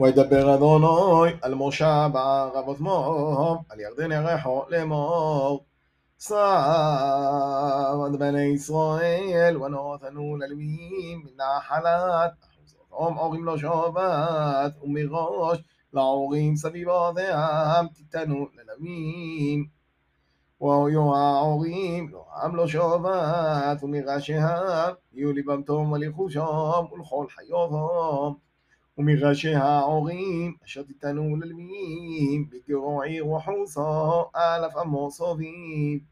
וידבר אדוני על משה בערבות מוב, על ירדן ירחו לאמור. صعد بني إسرائيل ונותנו ללווים מנחלת אחוזותם אורים לא שובת ומראש לעורים סביבותיהם תיתנו ללווים והיו העורים לא עם לא שובת ומראשיהם יהיו ליבם תום ולחושם ולכל חיותם ومن غشها عغيم أشتت نور الميم بجروع وحوصا آلف المصابين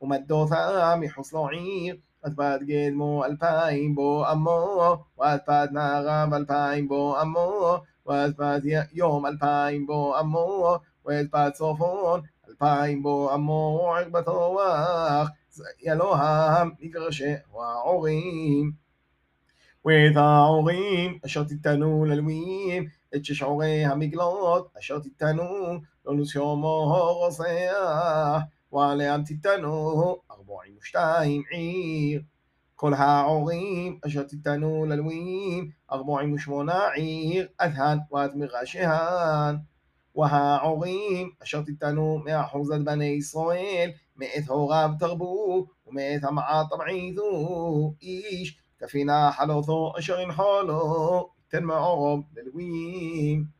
ومدوا ثام حصل عير أثبات قدمو ألفين بو أمو. وأثبات نغم ألفين بو أمو. وأثبات يوم ألفين بو أمو. وأثبات صفون ألفين بو أمو. وعقبة واخ. يلوهم يقرشه وعغيم ואת העורים אשר תיתנו ללווים את שש עורי המגלות אשר תיתנו לא נוסיומו רוסח ועליהם תיתנו ארבעים ושתיים עיר. כל העורים אשר תיתנו ללווים ארבעים ושמונה עיר אדהן ואת מראשיהן. והעורים אשר תיתנו מאחוזת בני ישראל מאת הוריו תרבו ומאת המעט תבעידו איש كفينا حلوثو شغين حلو تنمعو للويم